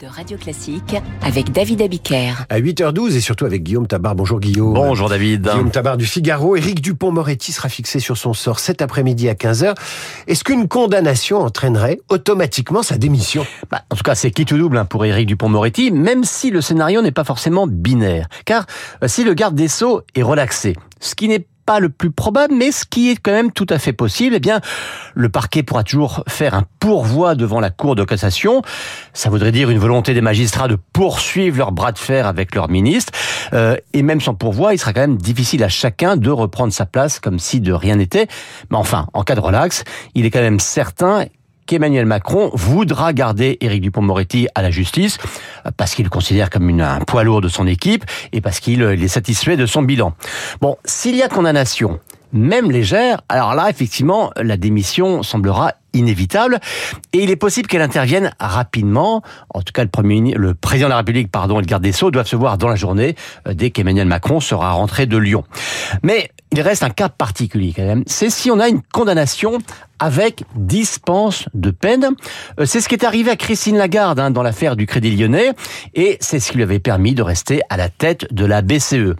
de Radio Classique avec David Abiker. À 8h12 et surtout avec Guillaume Tabar. Bonjour Guillaume. Bonjour David. Guillaume Tabar du Figaro. Éric Dupont-Moretti sera fixé sur son sort cet après-midi à 15h. Est-ce qu'une condamnation entraînerait automatiquement sa démission? Bah, En tout cas, c'est qui tout double hein, pour Éric Dupont-Moretti, même si le scénario n'est pas forcément binaire. Car euh, si le garde des Sceaux est relaxé, ce qui n'est pas le plus probable, mais ce qui est quand même tout à fait possible, eh bien, le parquet pourra toujours faire un pourvoi devant la Cour de cassation. Ça voudrait dire une volonté des magistrats de poursuivre leur bras de fer avec leur ministre. Euh, et même sans pourvoi, il sera quand même difficile à chacun de reprendre sa place comme si de rien n'était. Mais enfin, en cas de relax, il est quand même certain qu'Emmanuel Macron voudra garder Éric Dupont-Moretti à la justice parce qu'il le considère comme un poids lourd de son équipe et parce qu'il est satisfait de son bilan. Bon, s'il y a condamnation, même légère, alors là, effectivement, la démission semblera inévitable et il est possible qu'elle intervienne rapidement. En tout cas, le, premier, le président de la République pardon, et le garde des Sceaux doivent se voir dans la journée euh, dès qu'Emmanuel Macron sera rentré de Lyon. Mais il reste un cas particulier quand même. C'est si on a une condamnation avec dispense de peine. Euh, c'est ce qui est arrivé à Christine Lagarde hein, dans l'affaire du Crédit Lyonnais et c'est ce qui lui avait permis de rester à la tête de la BCE.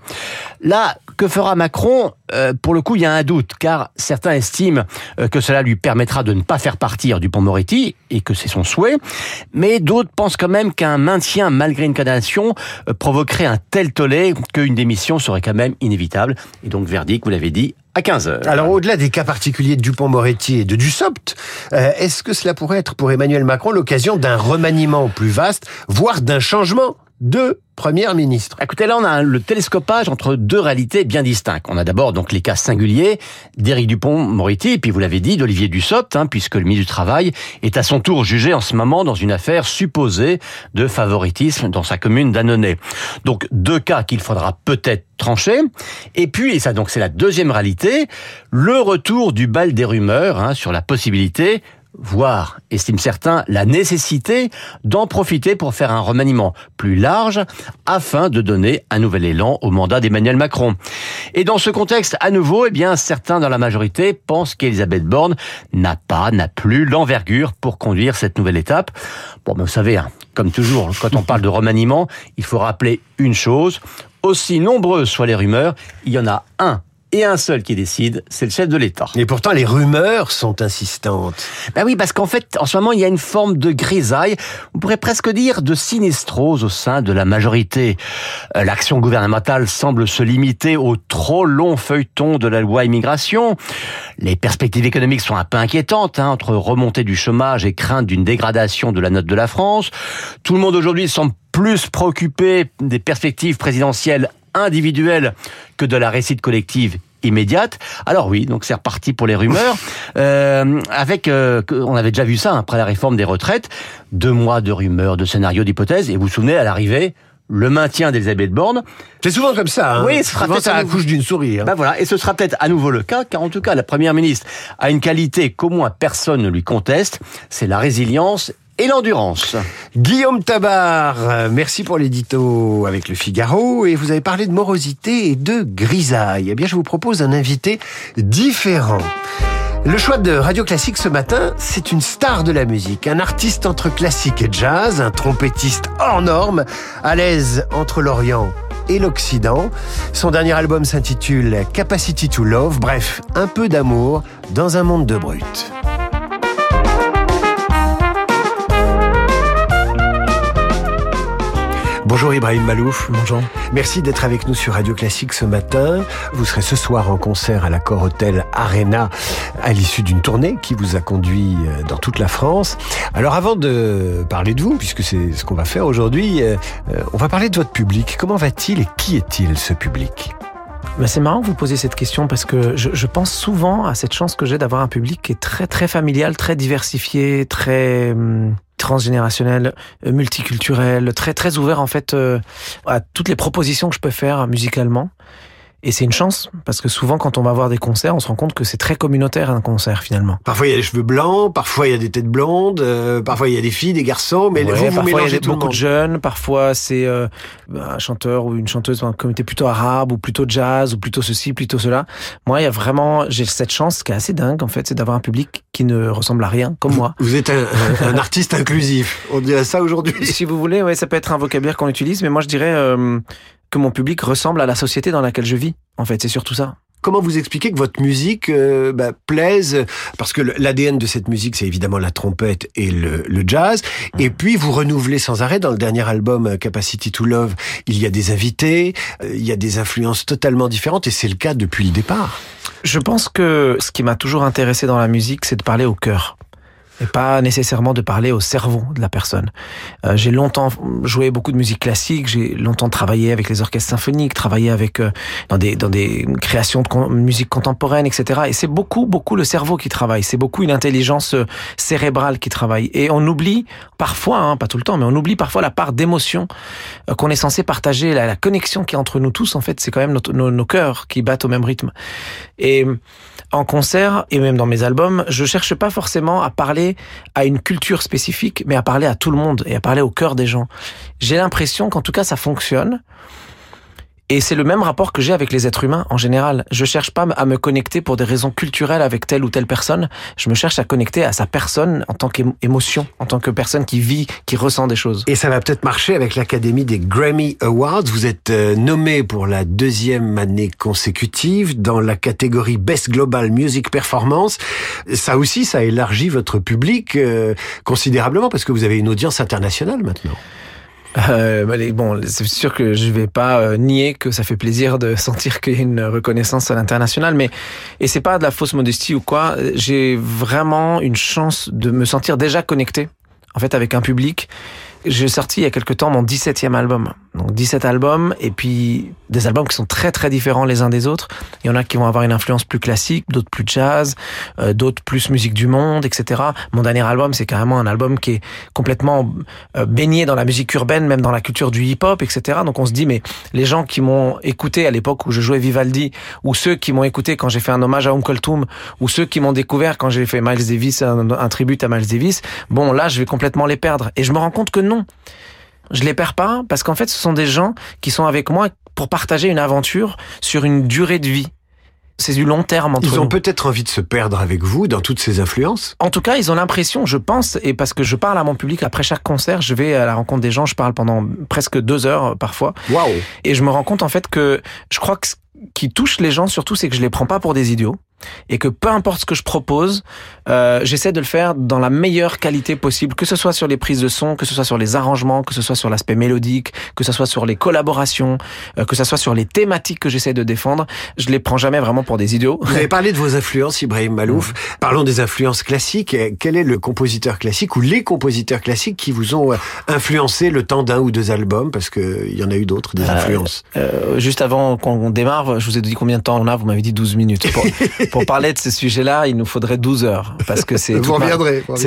Là, que fera Macron? Euh, Pour le coup, il y a un doute car certains estiment que cela lui permettra de ne pas faire partir du pont Moretti et que c'est son souhait, mais d'autres pensent quand même qu'un maintien malgré une condamnation euh, provoquerait un tel tollé qu'une démission serait quand même inévitable. Et donc verdict, vous l'avez dit, à 15 heures. Alors au-delà des cas particuliers de Dupont-Moretti et de Dussopt, euh, est-ce que cela pourrait être pour Emmanuel Macron l'occasion d'un remaniement plus vaste, voire d'un changement? De Premier ministre. Écoutez, là, on a le télescopage entre deux réalités bien distinctes. On a d'abord donc les cas singuliers d'Éric Dupont-Moretti, et puis vous l'avez dit, d'Olivier Dussopt, hein, puisque le ministre du Travail est à son tour jugé en ce moment dans une affaire supposée de favoritisme dans sa commune d'Annonay. Donc deux cas qu'il faudra peut-être trancher. Et puis, et ça donc c'est la deuxième réalité, le retour du bal des rumeurs hein, sur la possibilité voire, estime certains, la nécessité d'en profiter pour faire un remaniement plus large afin de donner un nouvel élan au mandat d'Emmanuel Macron. Et dans ce contexte, à nouveau, eh bien, certains dans la majorité pensent qu'Elisabeth Borne n'a pas, n'a plus l'envergure pour conduire cette nouvelle étape. Bon, mais vous savez, hein, comme toujours, quand on parle de remaniement, il faut rappeler une chose. Aussi nombreuses soient les rumeurs, il y en a un et un seul qui décide, c'est le chef de l'État. Et pourtant, les rumeurs sont insistantes. Ben oui, parce qu'en fait, en ce moment, il y a une forme de grisaille, on pourrait presque dire de sinistrose au sein de la majorité. Euh, l'action gouvernementale semble se limiter au trop long feuilleton de la loi immigration. Les perspectives économiques sont un peu inquiétantes, hein, entre remontée du chômage et crainte d'une dégradation de la note de la France. Tout le monde aujourd'hui semble plus préoccupé des perspectives présidentielles individuelle que de la récite collective immédiate. Alors oui, donc c'est reparti pour les rumeurs. Euh, avec, euh, on avait déjà vu ça hein, après la réforme des retraites, deux mois de rumeurs, de scénarios, d'hypothèses. Et vous vous souvenez, à l'arrivée, le maintien d'Elisabeth Borne. C'est souvent comme ça. Hein. Oui, ce sera peut-être à la couche d'une souris. Hein. Ben voilà, et ce sera peut-être à nouveau le cas, car en tout cas, la première ministre a une qualité qu'au moins personne ne lui conteste, c'est la résilience et l'endurance. Guillaume Tabar, merci pour l'édito avec le Figaro et vous avez parlé de morosité et de grisaille. Eh bien, je vous propose un invité différent. Le choix de Radio Classique ce matin, c'est une star de la musique, un artiste entre classique et jazz, un trompettiste hors norme, à l'aise entre l'Orient et l'Occident. Son dernier album s'intitule Capacity to Love, bref, un peu d'amour dans un monde de brutes. Bonjour Ibrahim Malouf. Bonjour. Merci d'être avec nous sur Radio Classique ce matin. Vous serez ce soir en concert à l'Accor Hotel Arena à l'issue d'une tournée qui vous a conduit euh, dans toute la France. Alors avant de parler de vous, puisque c'est ce qu'on va faire aujourd'hui, euh, euh, on va parler de votre public. Comment va-t-il et qui est-il ce public? Ben c'est marrant que vous posiez cette question parce que je, je pense souvent à cette chance que j'ai d'avoir un public qui est très très familial, très diversifié, très hum, transgénérationnel, euh, multiculturel, très très ouvert en fait euh, à toutes les propositions que je peux faire musicalement. Et c'est une chance, parce que souvent, quand on va voir des concerts, on se rend compte que c'est très communautaire un concert finalement. Parfois il y a des cheveux blancs, parfois il y a des têtes blondes, euh, parfois il y a des filles, des garçons, mais Ouais, vous, vous parfois, il y a beaucoup monde. de jeunes, parfois c'est euh, un chanteur ou une chanteuse d'un comité plutôt arabe ou plutôt jazz ou plutôt ceci, plutôt cela. Moi, il y a vraiment, j'ai cette chance qui est assez dingue en fait, c'est d'avoir un public qui ne ressemble à rien, comme moi. Vous êtes un, un- un artiste inclusif, on dirait ça aujourd'hui. si vous voulez, ouais, ça peut être un vocabulaire qu'on utilise, mais moi je dirais euh, que mon public ressemble à la société dans laquelle je vis. En fait, c'est surtout ça. Comment vous expliquez que votre musique euh, bah, plaise? Parce que l'ADN de cette musique, c'est évidemment la trompette et le, le jazz. Et puis, vous renouvelez sans arrêt. Dans le dernier album, euh, Capacity to Love, il y a des invités, euh, il y a des influences totalement différentes, et c'est le cas depuis le départ. Je pense que ce qui m'a toujours intéressé dans la musique, c'est de parler au cœur. Et pas nécessairement de parler au cerveau de la personne. Euh, j'ai longtemps joué beaucoup de musique classique, j'ai longtemps travaillé avec les orchestres symphoniques, travaillé avec euh, dans des dans des créations de musique contemporaine, etc. Et c'est beaucoup beaucoup le cerveau qui travaille, c'est beaucoup une intelligence euh, cérébrale qui travaille. Et on oublie parfois, hein, pas tout le temps, mais on oublie parfois la part d'émotion euh, qu'on est censé partager, la, la connexion qui est entre nous tous. En fait, c'est quand même notre- nos, nos cœurs qui battent au même rythme. Et en concert et même dans mes albums, je cherche pas forcément à parler à une culture spécifique, mais à parler à tout le monde et à parler au cœur des gens. J'ai l'impression qu'en tout cas ça fonctionne. Et c'est le même rapport que j'ai avec les êtres humains en général. Je cherche pas à me connecter pour des raisons culturelles avec telle ou telle personne. Je me cherche à connecter à sa personne en tant qu'émotion, en tant que personne qui vit, qui ressent des choses. Et ça va peut-être marcher avec l'Académie des Grammy Awards. Vous êtes euh, nommé pour la deuxième année consécutive dans la catégorie Best Global Music Performance. Ça aussi, ça élargit votre public euh, considérablement parce que vous avez une audience internationale maintenant. Euh, bon, c'est sûr que je vais pas euh, nier que ça fait plaisir de sentir qu'il y a une reconnaissance à l'international, mais et c'est pas de la fausse modestie ou quoi. J'ai vraiment une chance de me sentir déjà connecté, en fait, avec un public. J'ai sorti il y a quelque temps mon 17e album. Donc 17 albums et puis des albums qui sont très très différents les uns des autres. Il y en a qui vont avoir une influence plus classique, d'autres plus jazz, euh, d'autres plus musique du monde, etc. Mon dernier album, c'est carrément un album qui est complètement euh, baigné dans la musique urbaine, même dans la culture du hip-hop, etc. Donc on se dit, mais les gens qui m'ont écouté à l'époque où je jouais Vivaldi, ou ceux qui m'ont écouté quand j'ai fait un hommage à Um Kulthum, ou ceux qui m'ont découvert quand j'ai fait Miles Davis, un, un tribut à Miles Davis, bon là, je vais complètement les perdre. Et je me rends compte que non. Je les perds pas parce qu'en fait, ce sont des gens qui sont avec moi pour partager une aventure sur une durée de vie. C'est du long terme entre Ils ont peut-être envie de se perdre avec vous dans toutes ces influences. En tout cas, ils ont l'impression, je pense, et parce que je parle à mon public après chaque concert, je vais à la rencontre des gens, je parle pendant presque deux heures euh, parfois, Waouh et je me rends compte en fait que je crois que ce qui touche les gens surtout, c'est que je les prends pas pour des idiots. Et que peu importe ce que je propose, euh, j'essaie de le faire dans la meilleure qualité possible, que ce soit sur les prises de son, que ce soit sur les arrangements, que ce soit sur l'aspect mélodique, que ce soit sur les collaborations, euh, que ce soit sur les thématiques que j'essaie de défendre. Je les prends jamais vraiment pour des idiots. Vous avez parlé de vos influences, Ibrahim Malouf. Parlons des influences classiques. Quel est le compositeur classique ou les compositeurs classiques qui vous ont euh, influencé le temps d'un ou deux albums? Parce qu'il y en a eu d'autres, des influences. Euh, juste avant qu'on démarre, je vous ai dit combien de temps on a, vous m'avez dit 12 minutes. Pour, pour parler de ce sujet-là, il nous faudrait 12 heures. Parce que c'est toute, ma-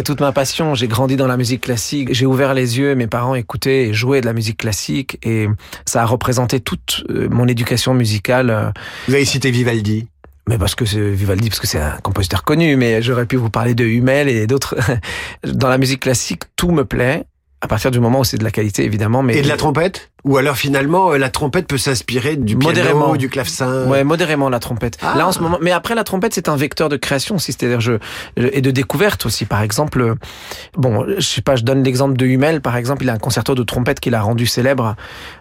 toute ma passion. J'ai grandi dans la musique classique. J'ai ouvert les yeux, mes parents écoutaient et jouaient de la musique classique. Et ça a représenté toute euh, mon éducation musicale. euh, Vous avez cité Vivaldi. Mais parce que c'est Vivaldi, parce que c'est un compositeur connu, mais j'aurais pu vous parler de Hummel et d'autres. Dans la musique classique, tout me plaît. À partir du moment où c'est de la qualité, évidemment. Mais Et de la trompette Ou alors finalement, euh, la trompette peut s'inspirer du Modérément. piano, du clavecin Ouais, modérément la trompette. Ah. Là en ce moment, mais après la trompette c'est un vecteur de création aussi, c'est-à-dire je et de découverte aussi. Par exemple, euh, bon, je sais pas, je donne l'exemple de Hummel. Par exemple, il a un concerto de trompette qu'il a rendu célèbre,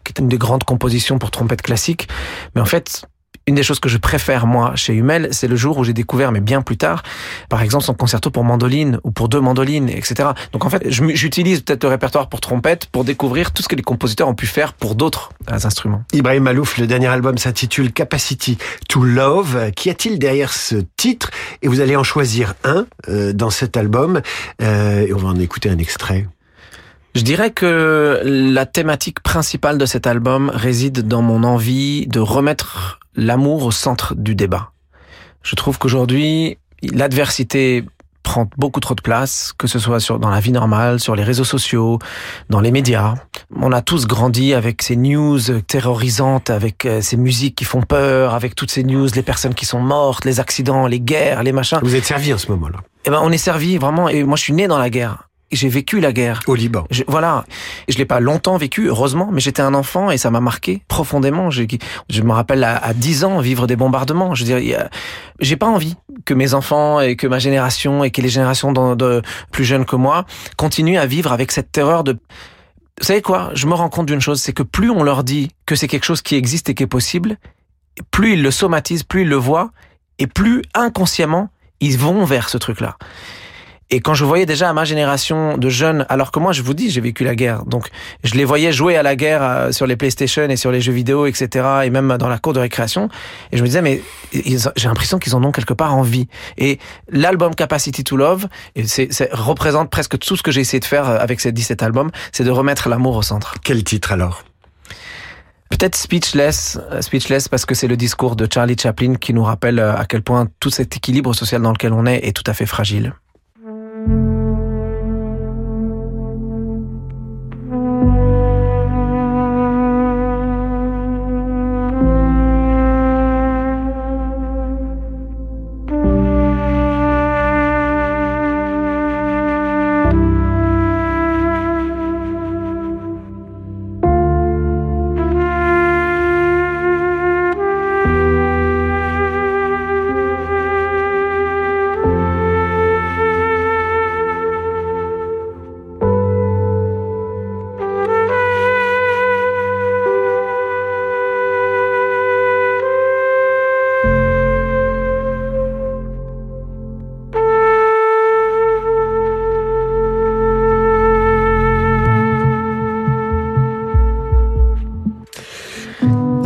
qui est une des grandes compositions pour trompette classique. Mais en fait. Une des choses que je préfère, moi, chez Hummel, c'est le jour où j'ai découvert, mais bien plus tard, par exemple, son concerto pour mandoline ou pour deux mandolines, etc. Donc, en fait, j'utilise peut-être le répertoire pour trompette pour découvrir tout ce que les compositeurs ont pu faire pour d'autres euh, instruments. Ibrahim Malouf, le dernier album s'intitule Capacity to Love. Qu'y a-t-il derrière ce titre? Et vous allez en choisir un euh, dans cet album. Euh, et on va en écouter un extrait. Je dirais que la thématique principale de cet album réside dans mon envie de remettre l'amour au centre du débat. Je trouve qu'aujourd'hui, l'adversité prend beaucoup trop de place, que ce soit sur, dans la vie normale, sur les réseaux sociaux, dans les médias, On a tous grandi avec ces news terrorisantes, avec euh, ces musiques qui font peur, avec toutes ces news, les personnes qui sont mortes, les accidents, les guerres, les machins. Vous êtes servi en ce moment-là. Eh ben, on est servi vraiment. Et moi, je suis né dans la guerre. J'ai vécu la guerre. Au Liban. Je, voilà. Je l'ai pas longtemps vécu, heureusement, mais j'étais un enfant et ça m'a marqué profondément. Je, je me rappelle à, à 10 ans vivre des bombardements. Je veux dire, j'ai pas envie que mes enfants et que ma génération et que les générations de, de plus jeunes que moi continuent à vivre avec cette terreur de vous savez quoi? Je me rends compte d'une chose, c'est que plus on leur dit que c'est quelque chose qui existe et qui est possible, plus ils le somatisent, plus ils le voient, et plus inconsciemment ils vont vers ce truc-là. Et quand je voyais déjà à ma génération de jeunes, alors que moi, je vous dis, j'ai vécu la guerre, donc je les voyais jouer à la guerre euh, sur les PlayStation et sur les jeux vidéo, etc., et même dans la cour de récréation, et je me disais, mais j'ai l'impression qu'ils en ont quelque part envie. Et l'album Capacity to Love, et c'est, représente presque tout ce que j'ai essayé de faire euh, avec ces 17 albums, c'est de remettre l'amour au centre. Quel titre alors? Peut-être Speechless, euh, Speechless parce que c'est le discours de Charlie Chaplin qui nous rappelle à quel point tout cet équilibre social dans lequel on est est tout à fait fragile. Thank you.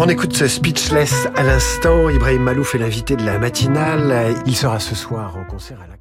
On écoute ce speechless à l'instant. Ibrahim Malouf est l'invité de la matinale. Il sera ce soir en concert à la